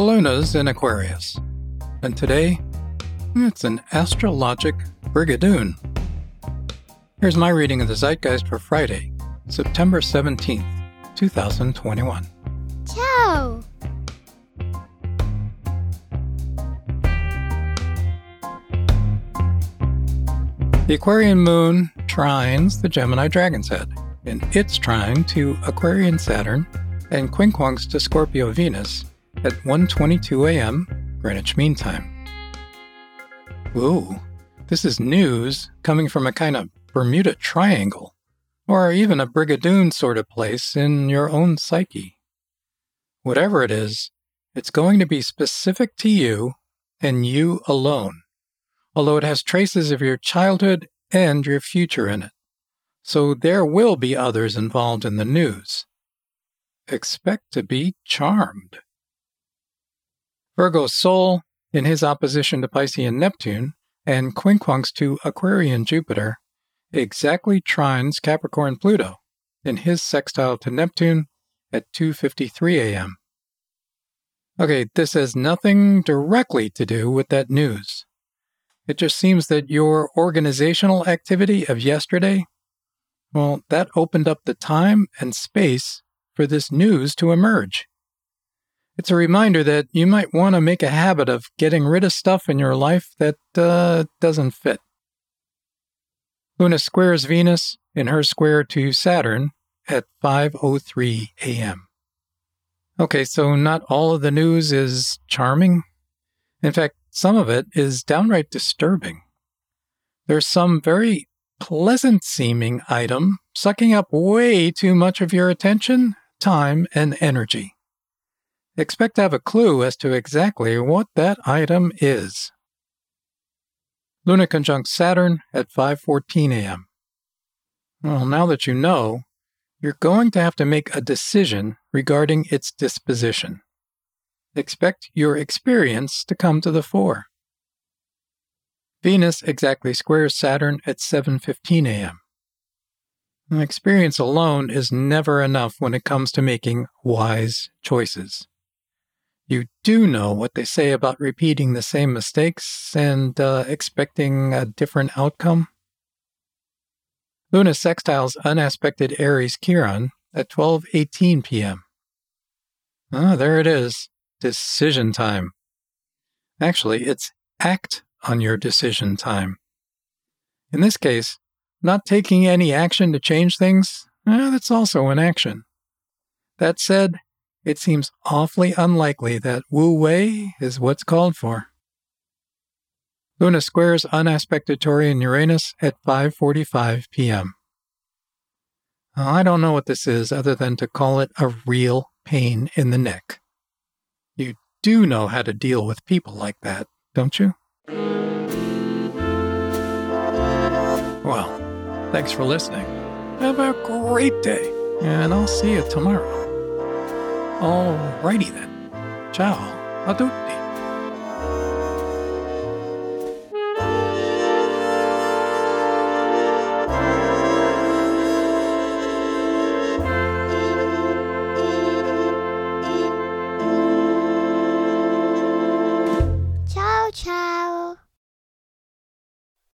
Luna's in Aquarius. And today, it's an astrologic brigadoon. Here's my reading of the Zeitgeist for Friday, September 17th, 2021. Ciao! The Aquarian moon trines the Gemini Dragon's Head, and its trine to Aquarian Saturn and quincunx to Scorpio Venus at 1:22 a.m. Greenwich Mean Time. Ooh, this is news coming from a kind of Bermuda Triangle, or even a Brigadoon sort of place in your own psyche. Whatever it is, it's going to be specific to you and you alone, although it has traces of your childhood and your future in it. So there will be others involved in the news. Expect to be charmed. Virgo's Sol, in his opposition to Piscean Neptune, and quincunx to Aquarian Jupiter, exactly trines Capricorn Pluto in his sextile to Neptune at 2:53 a.m. Okay, this has nothing directly to do with that news. It just seems that your organizational activity of yesterday, well, that opened up the time and space for this news to emerge. It's a reminder that you might want to make a habit of getting rid of stuff in your life that uh, doesn't fit. Luna squares Venus in her square to Saturn at 5:03 a.m. Okay, so not all of the news is charming. In fact, some of it is downright disturbing. There's some very pleasant seeming item sucking up way too much of your attention, time, and energy. Expect to have a clue as to exactly what that item is. Luna conjunct Saturn at 5:14 a.m. Well, now that you know, you're going to have to make a decision regarding its disposition. Expect your experience to come to the fore. Venus exactly squares Saturn at 7:15 a.m. Experience alone is never enough when it comes to making wise choices. You do know what they say about repeating the same mistakes and uh, expecting a different outcome? Luna sextiles unaspected Aries Chiron at 12:18 p.m. Ah, there it is. Decision time. Actually, it's act on your decision time. In this case, not taking any action to change things, eh, that's also an action. That said, it seems awfully unlikely that Wu Wei is what's called for. Luna squares unaspected Taurian Uranus at 5:45 p.m. I don't know what this is other than to call it a real pain in the neck. You do know how to deal with people like that, don't you? Well, thanks for listening. Have a great day, and I'll see you tomorrow. Alrighty then. Ciao a tutti.